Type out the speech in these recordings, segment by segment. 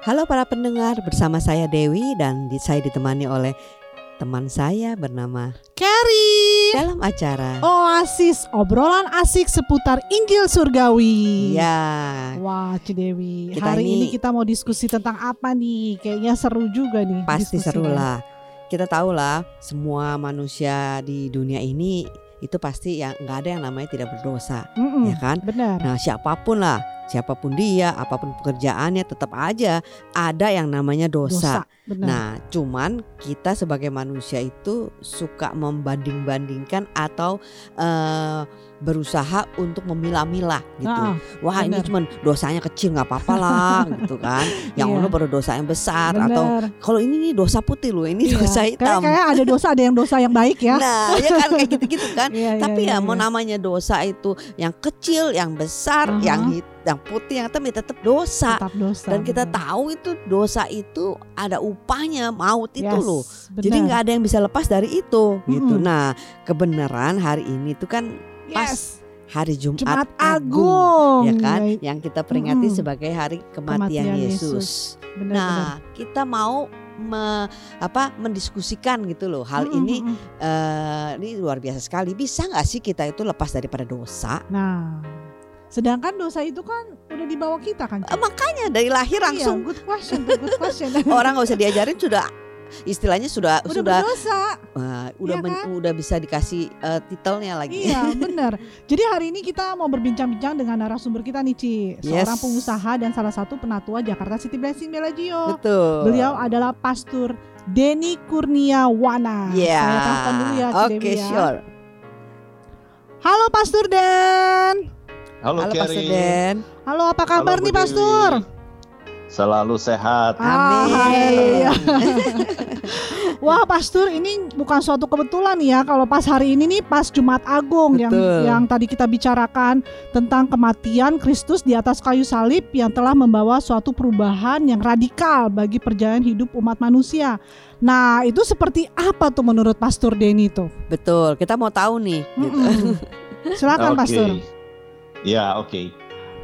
Halo para pendengar, bersama saya Dewi dan saya ditemani oleh teman saya bernama Carrie dalam acara. Oasis obrolan asik seputar Injil Surgawi. Ya, Wah, Cidewi. Kita Hari ini- ini kita mau diskusi tentang apa nih? Kayaknya seru juga nih. pasti seru lah. Kita tahu lah, semua manusia di dunia ini itu pasti yang nggak ada yang namanya tidak berdosa, Mm-mm, ya kan? Benar. Nah, siapa pun lah, siapa pun dia, apa pun pekerjaannya, tetap aja ada yang namanya dosa. Benar. Nah, cuman kita sebagai manusia itu suka membanding-bandingkan atau eh, berusaha untuk memilah-milah gitu. Ah, Wah ini benar. cuman dosanya kecil nggak apa-apa lah gitu kan. Yang ono baru dosa yang besar atau benar. kalau ini nih dosa putih loh, ini Iya. dosa hitam. kayak ada dosa, ada yang dosa yang baik ya. Nah, ya kan kayak gitu-gitu kan. Iya, iya, Tapi iya, ya mau iya. namanya dosa itu yang kecil, yang besar, Aha. yang hit, yang putih, yang hitam ya tetap dosa. tetap dosa. Dan kita benar. tahu itu dosa itu ada upahnya maut itu Yes, loh. benar. Jadi nggak ada yang bisa lepas dari itu gitu. Mm-mm. Nah kebenaran hari ini tuh kan pas Yes. hari Jumat, Jumat Agung, Agung. ya kan, Baik. yang kita peringati Mm-mm. sebagai hari kematian, Kematian Yesus. Benar, Nah benar. kita mau me- apa mendiskusikan gitu loh hal Mm-mm, ini mm-mm. eh, ini luar biasa sekali. Bisa nggak sih kita itu lepas daripada dosa? Nah, sedangkan dosa itu kan udah dibawa kita kan. Eh, makanya dari lahir langsung Iya, good question, good question. orang nggak usah diajarin sudah istilahnya sudah udah sudah berdosa. Wah, udah Iya men- kan? udah bisa dikasih eh, titelnya lagi. Iya, benar. Jadi hari ini kita mau berbincang-bincang dengan narasumber kita nih, Ci. Seorang Yes. pengusaha dan salah satu penatua Jakarta City Blessing Bellagio. Betul. Beliau adalah Pastor Denny Kurniawana. Iya. Saya telepon dulu ya, Oke, Dewi ya. sure. Halo Pastor Den. Halo, Halo Pastor. Den. Halo, apa kabar Halo, nih Bu Dewi. Selalu sehat. Amin. Wah, Pastor, ini bukan suatu kebetulan ya kalau pas hari ini nih pas Jumat Agung yang Betul. yang tadi kita bicarakan tentang kematian Kristus di atas kayu salib yang telah membawa suatu perubahan yang radikal bagi perjalanan hidup umat manusia. Nah, itu seperti apa tuh menurut Pastor Denny tuh? Betul. Kita mau tahu nih. gitu. Mm-mm. Silakan Oke. Pastor. Ya, oke.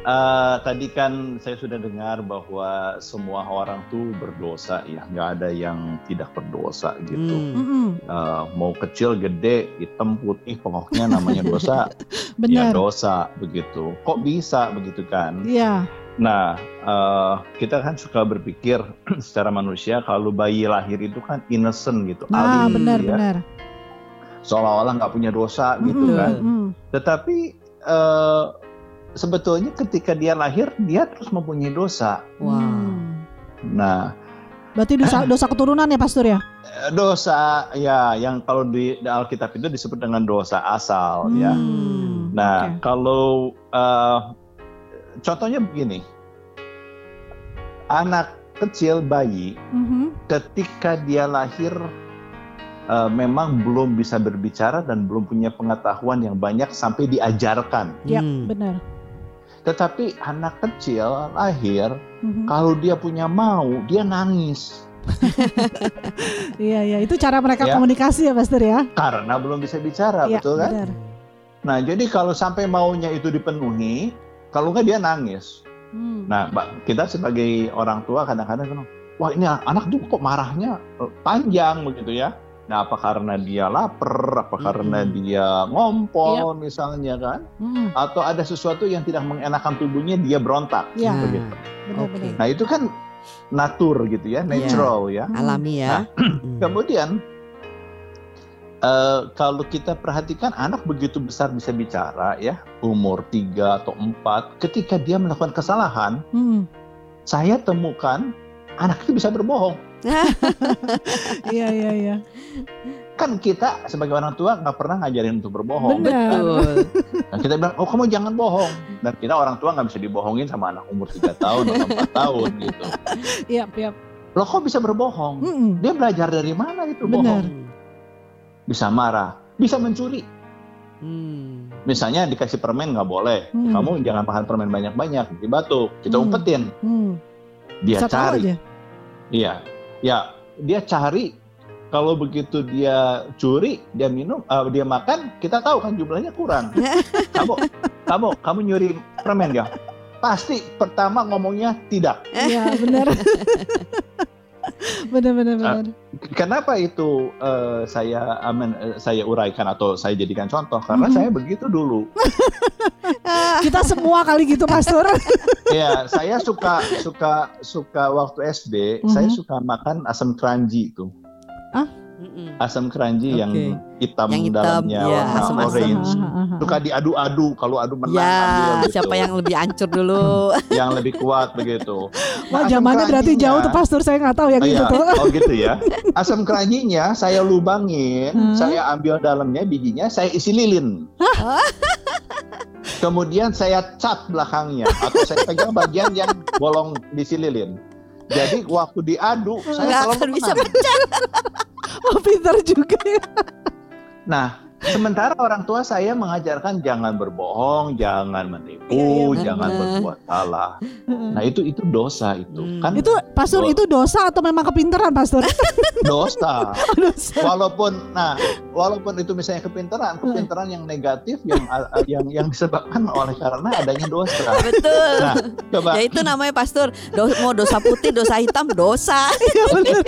Eh, tadi kan saya sudah dengar bahwa semua orang tuh berdosa ya, nggak ada yang tidak berdosa gitu. Hmm. Eh, mau kecil, gede, hitam, putih, pokoknya namanya dosa, ya dosa begitu. Kok bisa begitu kan? Iya. Nah, eh, kita kan suka berpikir secara manusia kalau bayi lahir itu kan innocent gitu, Nah, alim, benar ya. benar. seolah-olah nggak punya dosa gitu Mm-mm, kan. mm-mm. Tetapi eh, sebetulnya ketika dia lahir dia terus mempunyai dosa. Wah. Hmm. Nah, Berarti dosa dosa keturunan ya Pastor ya? eh, dosa ya yang kalau di, di Alkitab itu disebut dengan dosa asal ya. Hmm, Nah, oke. kalau eh, contohnya begini. Anak kecil bayi Mhm. ketika dia lahir eh, memang belum bisa berbicara dan belum punya pengetahuan yang banyak sampai diajarkan. Ya, Hmm. benar. Tetapi anak kecil lahir Mhm. kalau dia punya mau, dia nangis Iya, iya, itu cara mereka Ya. komunikasi ya, Pastor ya. karena belum bisa bicara, Iya, betul kan? benar. Nah, jadi kalau sampai maunya itu dipenuhi, kalau nggak dia nangis. Hmm. Nah, Mbak, kita sebagai orang tua kadang-kadang wah ini anak tuh kok marahnya eh, panjang begitu ya. Nah, apa karena dia lapar, apa karena dia ngompol misalnya kan? Hmm. Atau ada sesuatu yang tidak mengenakan tubuhnya, dia berontak. Iya, Nah, begitu. benar-benar. Nah, itu kan natur gitu ya, natural ya. Hmm. Alami ya. Hmm. Kemudian eh, kalau kita perhatikan anak begitu besar bisa bicara ya, umur 3 atau 4, ketika dia melakukan kesalahan, Hmm. saya temukan anak itu bisa berbohong. Iya, iya, iya. Kan kita sebagai orang tua nggak pernah ngajarin untuk berbohong. Benar. Betul. Dan kita bilang, oh kamu jangan bohong. Dan kita orang tua nggak bisa dibohongin sama anak umur 3 tahun atau 4 tahun gitu. Iya, iya. Loh kok bisa berbohong? Hmm. Dia belajar dari mana itu Benar. bohong? Bisa marah, bisa mencuri. Hmm. Misalnya dikasih permen nggak boleh, Hmm. kamu jangan makan permen banyak-banyak, dibatuk, kita Hmm. umpetin, Hmm. dia Bisa tahu cari, aja. iya, ya dia cari. Kalau begitu dia curi, dia minum, eh, dia makan, kita tahu kan jumlahnya kurang. kamu, kamu, kamu nyuri permen ya? pasti pertama ngomongnya tidak. Iya benar. benar benar benar. Kenapa itu uh, saya amen, uh, saya uraikan atau saya jadikan contoh? Karena Mhm. saya begitu dulu. Kita semua kali gitu pastor. ya, saya suka suka suka waktu SD, Mhm. saya suka makan asam keranji itu. Mm-mm. Asam keranji yang Oke. hitam, Yang hitam, dalamnya ya, warna asam-asam. orange. Suka diadu-adu kalau adu menang Ya, ambil gitu. siapa yang lebih ancur dulu? yang lebih kuat begitu. Wah asam zamannya berarti jauh tuh pastor saya nggak tahu yang Oh, gitu tuh. Oh gitu ya. Asam keranjinya saya lubangin, Hmm. saya ambil dalamnya bijinya, saya isi lilin. Kemudian saya cat belakangnya atau saya pegang bagian yang bolong diisi lilin. Jadi waktu diadu saya Nggak selalu akan bisa menang. Oh pintar juga ya. Nah, sementara orang tua saya mengajarkan jangan berbohong, jangan menipu, Iya, iya, jangan berbuat salah. Nah, itu itu dosa itu. Hmm. Kan Itu pastor Oh. itu dosa atau memang kepintaran pastor? dosa. dosa. walaupun nah walaupun itu misalnya kepintaran kepintaran yang negatif yang yang yang disebabkan oleh karena adanya dosa Betul. nah coba Ya itu namanya pastor. Mau dosa putih, dosa hitam, dosa. Iya benar.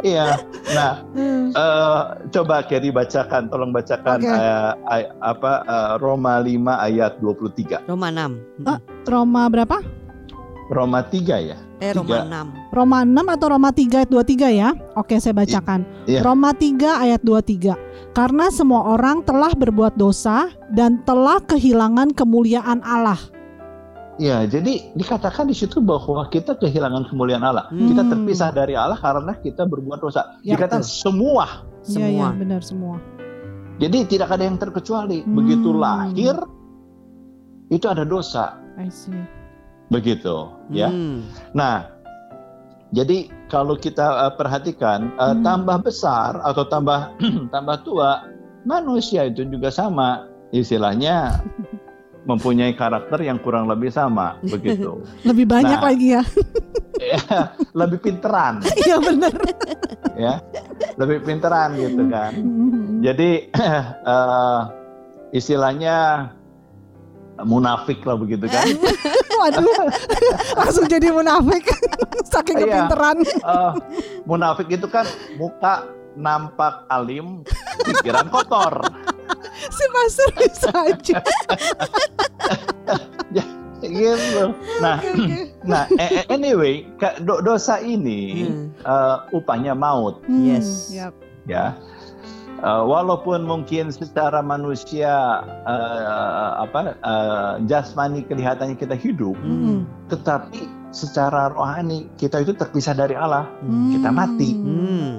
Iya nah Hmm. eh, coba Kerry bacakan tolong bacakan Oke. eh, ay- apa eh, Roma 5 ayat 23 Roma 6. Ah. Roma berapa? Roma 3 ya Eh Roma 6. Roma 6 atau Roma 3 ayat 23 ya? Oke, saya bacakan. Iya. Roma 3 ayat 23. Karena semua orang telah berbuat dosa dan telah kehilangan kemuliaan Allah. Ya, jadi dikatakan di situ bahwa kita kehilangan kemuliaan Allah. Hmm. Kita terpisah dari Allah karena kita berbuat dosa. Ya, Dikatakan semua Iya, iya, Semua. benar semua. Jadi tidak ada yang terkecuali. Hmm. Begitu lahir itu ada dosa, I see. begitu ya. Hmm. Nah, jadi kalau kita uh, perhatikan uh, Hmm. tambah besar atau tambah tambah tua, manusia itu juga sama. Istilahnya mempunyai karakter yang kurang lebih sama, begitu. Lebih banyak Nah. lagi ya. Ya, lebih pinteran Iya benar. ya. Lebih pinteran gitu kan. Hmm. Jadi eh, istilahnya munafik lah begitu kan. Waduh, langsung jadi munafik. Saking Iya. kepinteran. Eh, munafik itu kan muka nampak alim, pikiran kotor. Si pastor bisa aja. Gitu. Nah, nah eh, eh, anyway, ka- do- dosa ini Hmm. eh, upahnya maut Hmm, Yes. yap. ya. Eh, walaupun mungkin secara manusia eh, apa eh, jasmani kelihatannya kita hidup, Hmm. tetapi secara rohani kita itu terpisah dari Allah. Hmm. Kita mati. Hmm.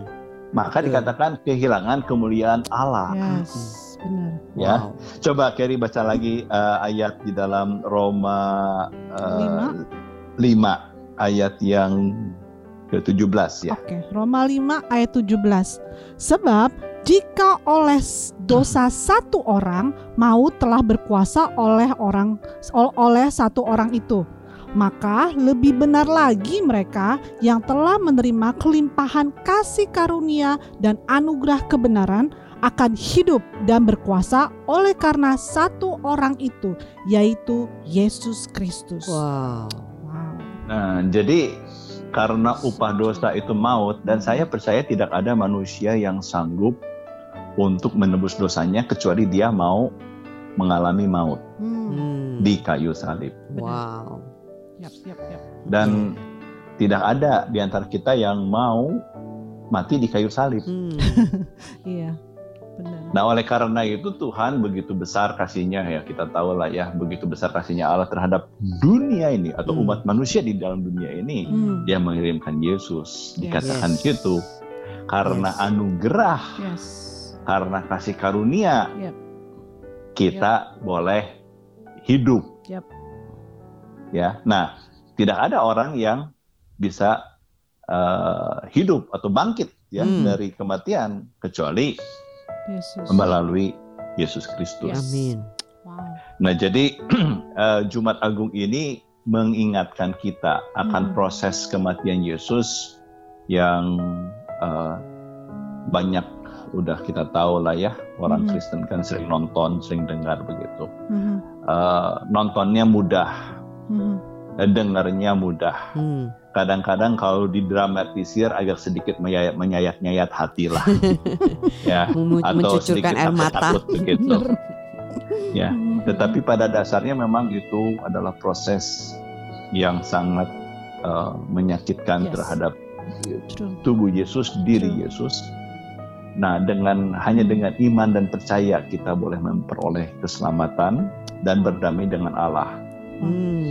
Maka Betul. dikatakan kehilangan kemuliaan Allah. Yes, benar. Ya. Wow. Coba Kerry baca lagi eh, ayat di dalam Roma Lima. 5 ayat yang ke-17 ya. Oke, Roma 5 ayat 17. Sebab jika oleh dosa satu orang maut telah berkuasa oleh orang ol- oleh satu orang itu, maka lebih benar lagi mereka yang telah menerima kelimpahan kasih karunia dan anugerah kebenaran akan hidup dan berkuasa oleh karena satu orang itu, yaitu Yesus Kristus. Wow. Wow. Nah, jadi karena upah dosa itu maut dan saya percaya tidak ada manusia yang sanggup untuk menebus dosanya kecuali dia mau mengalami maut Hmm. Hmm. di kayu salib. Wow. Yap, yap, yap. Dan tidak ada di antara kita yang mau mati di kayu salib. Hmm. Iya, benar. Nah, oleh karena itu Tuhan begitu besar kasihnya ya kita tahu lah ya begitu besar kasihnya Allah terhadap dunia ini atau Hmm. umat manusia di dalam dunia ini. Hmm. Dia mengirimkan Yesus. Yes. Dikatakan Yes. gitu karena Yes. anugerah, Yes. karena kasih karunia Yep. kita boleh hidup. Yep. Ya, nah tidak ada orang yang bisa eh, hidup atau bangkit ya Hmm. dari kematian kecuali Yesus. melalui Yesus Kristus. Yes. Amin. Wow. Nah, jadi eh, Jumat Agung ini mengingatkan kita akan Hmm. proses kematian Yesus yang eh, banyak udah kita tahu lah ya orang Mhm. Kristen kan sering nonton, sering dengar begitu. Mhm. Eh, nontonnya mudah, Mhm. Dengarnya mudah. Hmm. Kadang-kadang kalau didramatisir agak sedikit menyayat menyayat-nyayat hati lah, ya. Atau sedikit air mata. takut-takut begitu. Ya. Tetapi pada dasarnya memang itu adalah proses yang sangat eh, menyakitkan Yes. terhadap True. tubuh Yesus, diri Betul. Yesus. Nah, dengan hanya dengan iman dan percaya kita boleh memperoleh keselamatan dan berdamai dengan Allah. Hmm.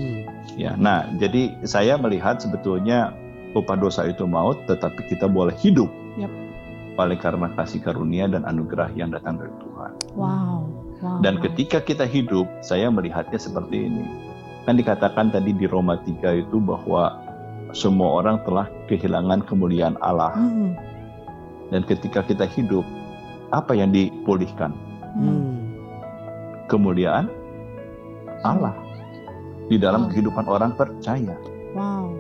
Ya, nah, jadi saya melihat sebetulnya upah dosa itu maut, tetapi kita boleh hidup. Yap. Oleh karena kasih karunia dan anugerah yang datang dari Tuhan. Wow. wow. Dan ketika kita hidup, saya melihatnya seperti ini. Kan dikatakan tadi di Roma 3 itu bahwa semua orang telah kehilangan kemuliaan Allah. Mhm. Dan ketika kita hidup, apa yang dipulihkan? Mhm. Hmm. Kemuliaan Allah di dalam Wow. kehidupan orang percaya. Wow.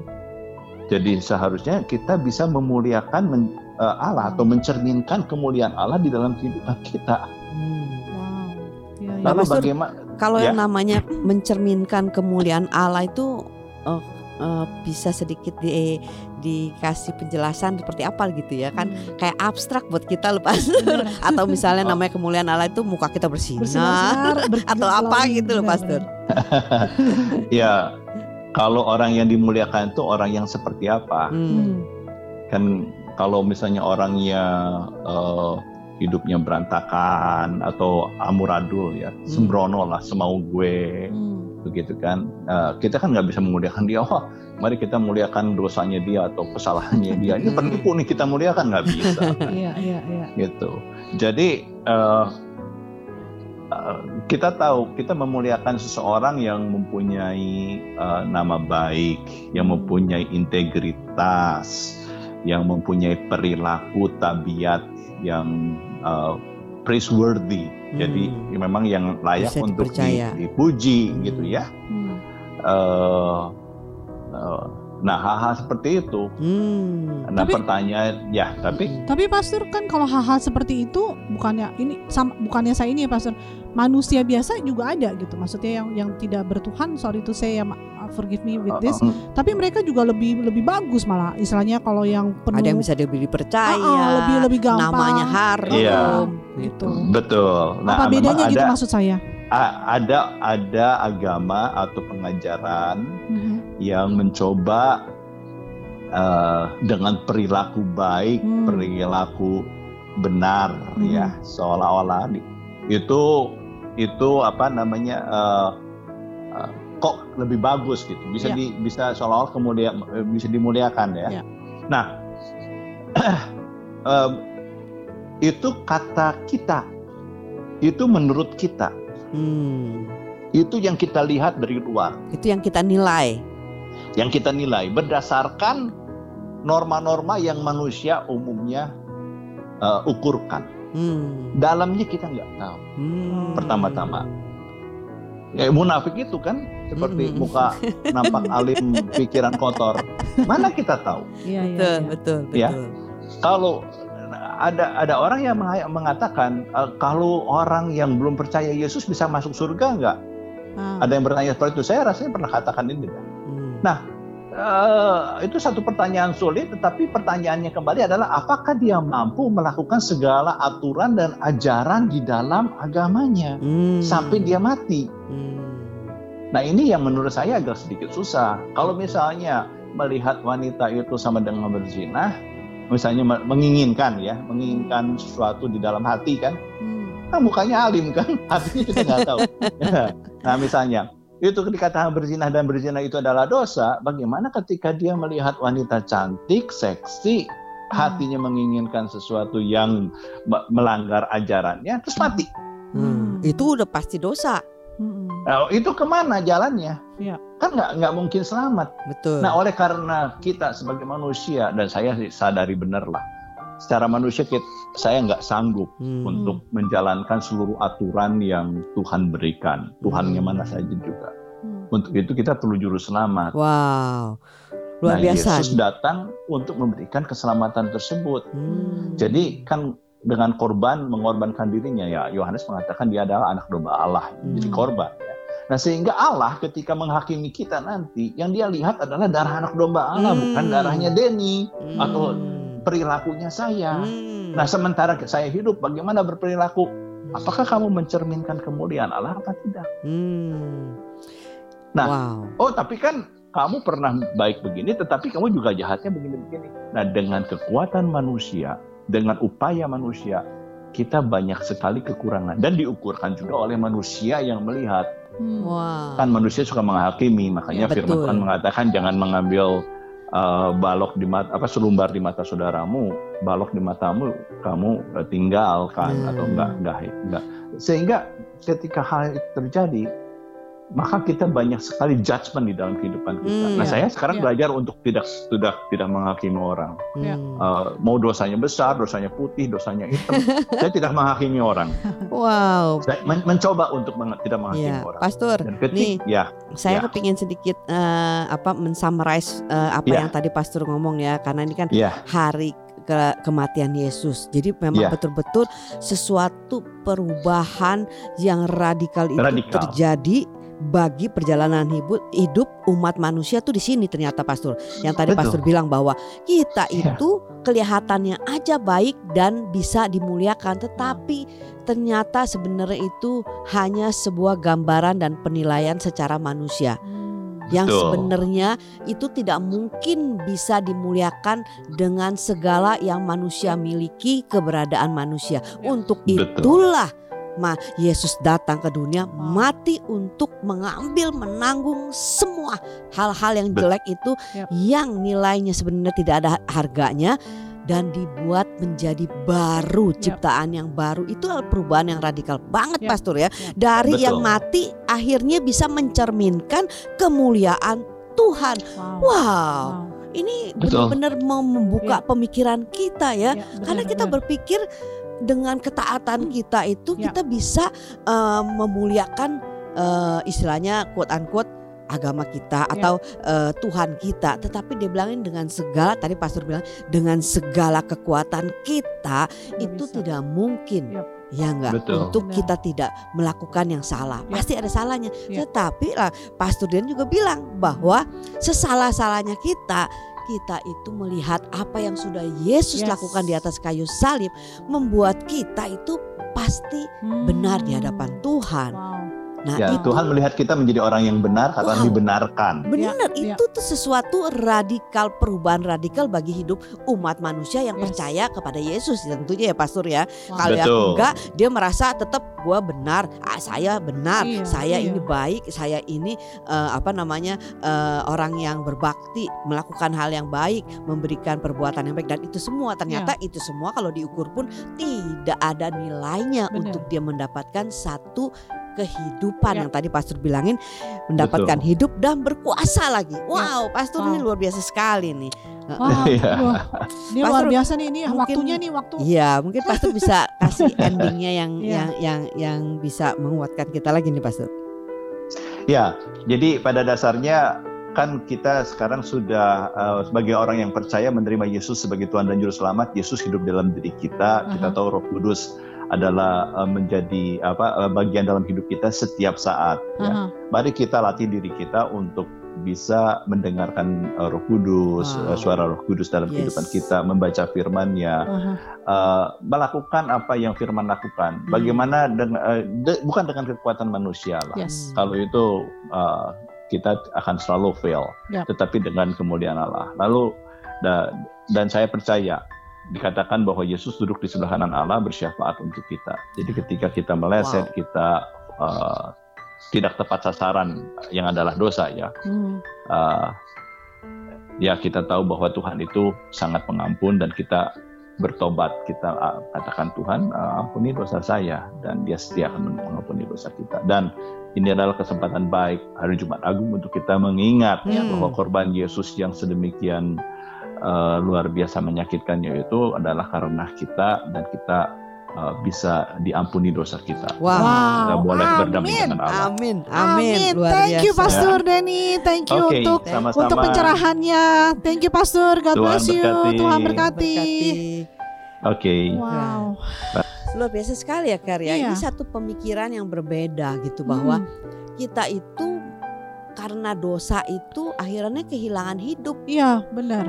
Jadi seharusnya kita bisa memuliakan men- eh, Allah atau mencerminkan kemuliaan Allah di dalam kehidupan kita. Hmm. Wow. Ya, ya. Nah, Lalu Pastor, bagaimana? Kalau Ya. yang namanya mencerminkan kemuliaan Allah itu eh, eh, bisa sedikit di, dikasih penjelasan seperti apa gitu ya kan Hmm. kayak abstrak buat kita loh Pastor. Bener. atau misalnya Oh. namanya kemuliaan Allah itu muka kita bersinar, Bersinar-sinar, atau apa berkilau-kilau. gitu loh Pastor. Ya, kalau orang yang dimuliakan itu orang yang seperti apa? Hmm. Hmm. Kan kalau misalnya orangnya eh, hidupnya berantakan atau amuradul ya, sembrono lah, semau gue, Hmm. begitu kan? Eh, kita kan nggak bisa memuliakan dia. Oh, mari kita muliakan dosanya dia atau kesalahannya dia. Ini penipu nih kita muliakan nggak bisa. Iya, iya, iya. gitu. Jadi eh, eh, kita tahu kita memuliakan seseorang yang mempunyai eh, nama baik, yang mempunyai integritas, yang mempunyai perilaku tabiat yang eh, praiseworthy. Jadi Hmm. memang yang layak Bisa untuk dipercaya. dipuji Hmm. gitu ya. Hmm. Eh, eh, nah hal-hal seperti itu. Hmm. Nah Tapi- pertanyaan ya tapi Tapi pastor kan kalau hal-hal seperti itu bukannya ini sama bukannya saya ini ya pastor manusia biasa juga ada gitu maksudnya yang yang tidak bertuhan sorry to say ya ma- forgive me with this eh, tapi mereka juga lebih lebih bagus malah istilahnya kalau yang penuh Ada yang bisa lebih dipercaya, Ah, ah, lebih lebih gampang namanya harum, Iya. gitu. betul. Nah, apa bedanya gitu ada- maksud saya ada ada agama atau pengajaran Mhm. Yang mencoba eh, dengan perilaku baik, Hmm. perilaku benar Hmm. ya, seolah-olah itu itu apa namanya eh, eh, kok lebih bagus gitu, bisa Ya. di bisa seolah-olah kemudian bisa dimuliakan ya. Ya. Nah, em, itu kata kita, itu menurut kita. Hmm. itu yang kita lihat dari luar, Itu yang kita nilai. Yang kita nilai berdasarkan norma-norma yang manusia umumnya uh, ukurkan. Hmm. Dalamnya kita nggak tahu. Hmm. Pertama-tama. Ya, munafik itu kan seperti Hmm. muka nampak alim, pikiran kotor. Mana kita tahu? iya iya Betul, iya. betul, Ya. betul. Kalau ada ada orang yang menga- mengatakan uh, kalau orang yang belum percaya Yesus bisa masuk surga nggak? Ah. Ada yang bertanya seperti itu. Saya rasanya pernah katakan ini. Hmm. Nah, Eh, itu satu pertanyaan sulit, tetapi pertanyaannya kembali adalah apakah dia mampu melakukan segala aturan dan ajaran di dalam agamanya Hmm. sampai dia mati? Hmm. Nah ini yang menurut saya agak sedikit susah. Kalau misalnya melihat wanita itu sama dengan berzina, misalnya me- menginginkan ya, menginginkan sesuatu di dalam hati kan, Hmm. kan mukanya alim kan, hatinya kita nggak tahu. nah misalnya itu dikatakan berzina dan berzina itu adalah dosa, bagaimana ketika dia melihat wanita cantik, seksi, hatinya menginginkan sesuatu yang me- melanggar ajarannya, terus mati. Hmm. Itu udah pasti dosa. Hmm. Nah, itu ke mana jalannya? Iya. Kan nggak nggak mungkin selamat. Betul. Nah, oleh karena kita sebagai manusia dan saya sadari benar lah, secara manusia kita, saya nggak sanggup Hmm. untuk menjalankan seluruh aturan yang Tuhan berikan, Tuhannya Hmm. mana saja juga. Hmm. Untuk itu kita perlu juru selamat. Wow. Luar nah, biasa. Yesus datang untuk memberikan keselamatan tersebut. Hmm. Jadi kan dengan korban mengorbankan dirinya ya Yohanes mengatakan dia adalah anak domba Allah jadi Hmm. korban ya. Nah sehingga Allah ketika menghakimi kita nanti yang dia lihat adalah darah anak domba Allah Hmm. bukan darahnya Denny atau Hmm. Perilakunya saya. Hmm. Nah sementara saya hidup bagaimana berperilaku? Apakah kamu mencerminkan kemuliaan Allah apa tidak? Hmm. Nah, wow. Oh tapi kan kamu pernah baik begini tetapi kamu juga jahatnya begini-begini. Nah dengan kekuatan manusia, dengan upaya manusia, kita banyak sekali kekurangan dan diukurkan juga oleh manusia yang melihat. Hmm. Wow. Kan manusia suka menghakimi, makanya Ya, firman. Tuhan mengatakan jangan mengambil uh, balok di mata apa selumbar di mata saudaramu, balok di matamu kamu uh, tinggalkan Hmm. atau enggak enggak enggak. Sehingga ketika hal itu terjadi, maka kita banyak sekali judgment di dalam kehidupan kita. Hmm, nah, ya. saya sekarang Ya. belajar untuk tidak tidak tidak menghakimi orang. Ya. Hmm. Uh, mau dosanya besar, dosanya putih, dosanya hitam, saya tidak menghakimi orang. Wow. Saya men- mencoba untuk meng- tidak menghakimi Ya, orang. Pastor, Dan nih ya, saya Ya. kepingin sedikit eh, apa mensummarize eh, apa Ya. yang tadi Pastor ngomong ya, karena ini kan ya, hari ke kematian Yesus. Jadi memang Ya. betul-betul sesuatu perubahan yang radikal itu Radikal. terjadi bagi perjalanan hidup hidup umat manusia tuh di sini ternyata pastor. Yang tadi Betul. pastor bilang bahwa kita Ya. itu kelihatannya aja baik dan bisa dimuliakan tetapi ternyata sebenarnya itu hanya sebuah gambaran dan penilaian secara manusia Hmm. yang Betul. sebenarnya itu tidak mungkin bisa dimuliakan dengan segala yang manusia miliki keberadaan manusia. Untuk Betul. Ma Yesus datang ke dunia mati untuk mengambil menanggung semua hal-hal yang jelek itu yang nilainya sebenarnya tidak ada harganya dan dibuat menjadi baru ciptaan yang baru itu adalah perubahan yang radikal banget Yap. pastor ya Yap. dari Betul. yang mati akhirnya bisa mencerminkan kemuliaan Tuhan. Wow. Wow, Wow. ini benar-benar membuka pemikiran kita ya. Ya, benar, Karena kita benar. berpikir dengan ketaatan kita itu Ya. kita bisa eh, memuliakan eh, istilahnya quote unquote agama kita Ya. atau eh, Tuhan kita. Tetapi dia bilangin dengan segala tadi pastor bilang dengan segala kekuatan kita Nggak itu bisa. tidak mungkin. Yap. Ya enggak Betul. untuk Benar. kita tidak melakukan yang salah. Ya. Pasti ada salahnya. Ya. Tetapi lah Pastor Dian juga bilang bahwa sesalah-salahnya kita kita itu melihat apa yang sudah Yesus Yes. lakukan di atas kayu salib membuat kita itu pasti benar di hadapan Tuhan. Wow. Nah, ya itu Tuhan melihat kita menjadi orang yang benar karena Wow. dibenarkan. benar Ya, itu tuh sesuatu radikal perubahan radikal bagi hidup umat manusia yang Yes. percaya kepada Yesus tentunya ya pastor ya. Wow. Kalau yang enggak dia merasa tetap gua benar, ah, saya benar, Iya, saya iya. ini baik, saya ini eh, apa namanya eh, orang yang berbakti, melakukan hal yang baik, memberikan perbuatan yang baik dan itu semua ternyata itu semua kalau diukur pun tidak ada nilainya Benar. untuk dia mendapatkan satu kehidupan Ya. yang tadi pastor bilangin mendapatkan hidup dan berkuasa lagi. Wow, pastor ini Wow. luar biasa sekali nih. Wah, Iya. wah. Ini Pastor, luar biasa nih ini mungkin- waktunya nih waktu. Iya, mungkin pastor bisa kasih endingnya yang Iya. yang yang yang bisa menguatkan kita lagi nih pastor. Ya, jadi pada dasarnya kan kita sekarang sudah uh, sebagai orang yang percaya menerima Yesus sebagai Tuhan dan Juru Selamat, Yesus hidup dalam diri kita. Kita Aha. tahu Roh Kudus adalah uh, menjadi apa uh, bagian dalam hidup kita setiap saat. Ya. Aha. Mari kita latih diri kita untuk bisa mendengarkan uh, Roh Kudus, Wow. uh, suara Roh Kudus dalam Yes. kehidupan kita, membaca Firman-Nya, Aha. uh, melakukan apa yang Firman lakukan. Hmm. Bagaimana dengan uh, de- bukan dengan kekuatan manusia lah. Yes. Kalau itu uh, kita akan selalu fail, Yap. tetapi dengan kemuliaan Allah. Lalu da- dan saya percaya dikatakan bahwa Yesus duduk di sebelah kanan Allah bersyafaat untuk kita. Jadi ketika kita meleset, Wow. kita uh, tidak tepat sasaran yang adalah dosa ya. Hmm. uh, ya kita tahu bahwa Tuhan itu sangat pengampun dan kita bertobat kita uh, katakan Tuhan uh, ampuni dosa saya dan dia setia akan mengampuni dosa kita dan ini adalah kesempatan baik hari Jumat Agung untuk kita mengingat Hmm. bahwa korban Yesus yang sedemikian uh, luar biasa menyakitkannya itu adalah karena kita dan kita uh, bisa diampuni dosa kita. Wow. Kita boleh Amin. berdamai dengan Allah. Amin, amin, luar Thank you biasa. Pastor Denny. Thank you Oke, untuk sama-sama. untuk pencerahannya. Thank you Pastor. God Tuhan bless you. berkati. Tuhan berkati. Berkati. Oke. Wow. Luar biasa sekali ya Kar ya. Iya. Ini satu pemikiran yang berbeda gitu bahwa Hmm, kita itu karena dosa itu akhirnya kehilangan hidup Iya, benar.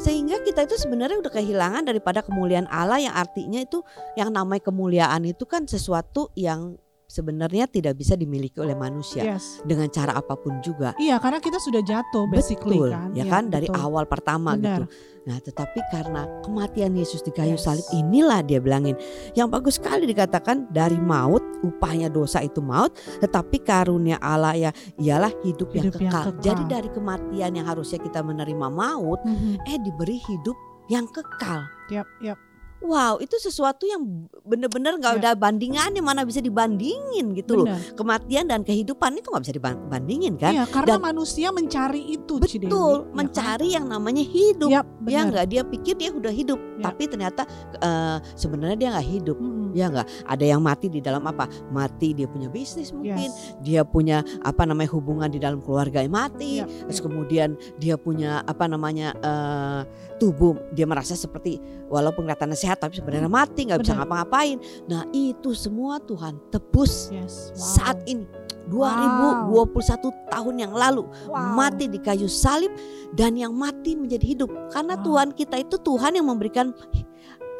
Sehingga kita itu sebenarnya udah kehilangan daripada kemuliaan Allah yang artinya itu yang namanya kemuliaan itu kan sesuatu yang sebenarnya tidak bisa dimiliki oleh manusia Yes. dengan cara apa pun juga. Iya, karena kita sudah jatuh basically Betul, kan. ya Iya, kan dari betul. awal pertama Benar. gitu. Nah, tetapi karena kematian Yesus di kayu Yes. salib inilah dia bilangin. Yang bagus sekali dikatakan dari maut upahnya dosa itu maut, tetapi karunia Allah ya ialah hidup, yang, Hidup yang kekal. kekal. Jadi dari kematian yang harusnya kita menerima maut, Mhm. eh diberi hidup yang kekal. Yap, yap. Wow, itu sesuatu yang bener-bener nggak Ya. ada bandingannya, mana bisa dibandingin gitu loh. Benar. Kematian dan kehidupan itu nggak bisa dibandingin kan? Iya, karena Dan- manusia mencari itu, Cidewi. Betul, Ya kan? mencari yang namanya hidup. Yap, Ya nggak dia pikir dia udah hidup, Ya. tapi ternyata eh, sebenarnya dia nggak hidup. Mm-mm. Ya nggak, ada yang mati di dalam apa? Mati dia punya bisnis mungkin, Yes. dia punya apa namanya hubungan di dalam keluarga yang mati, Yap, terus yap. kemudian dia punya apa namanya eh, tubuh dia merasa seperti walaupun kelihatannya sehat tapi sebenarnya mati nggak bisa ngapa-ngapain. Nah itu semua Tuhan tebus Yes. Wow. saat ini 2021 tahun yang lalu Wow. mati di kayu salib dan yang mati menjadi hidup karena Wow. Tuhan kita itu Tuhan yang memberikan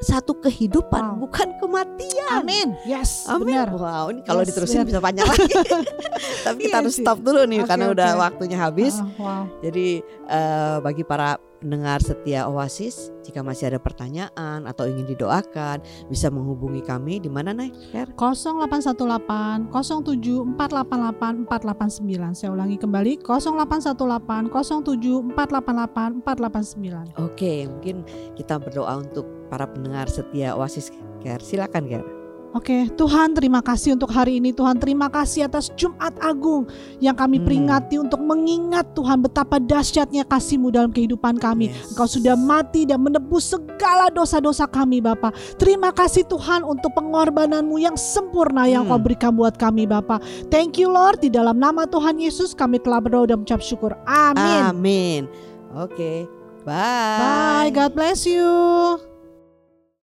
satu kehidupan Wow. bukan kematian. Amin. Yes, Amin. benar. Wow, ini kalau Yes, diterusin benar. bisa panjang lagi. Tapi kita Iya harus stop dulu nih Oke, karena udah oke. waktunya habis. Ah, wow. Jadi eh, bagi para pendengar setia Oasis, jika masih ada pertanyaan atau ingin didoakan, bisa menghubungi kami di mana nih? 0818 07 488 489. Saya ulangi kembali 0818 07 488 489. Oke, mungkin kita berdoa untuk para pendengar setia Oasis Care. Silakan, Ger. Oke, Tuhan terima kasih untuk hari ini Tuhan terima kasih atas Jumat Agung yang kami Hmm. peringati untuk mengingat Tuhan betapa dahsyatnya kasih-Mu dalam kehidupan kami. Yes. Engkau sudah mati dan menebus segala dosa-dosa kami Bapa. Terima kasih Tuhan untuk pengorbananmu yang sempurna yang Hmm. kau berikan buat kami Bapa. Thank you Lord di dalam nama Tuhan Yesus kami telah berdoa dan mengucap syukur. Amin. Amin. Oke. Bye. God bless you.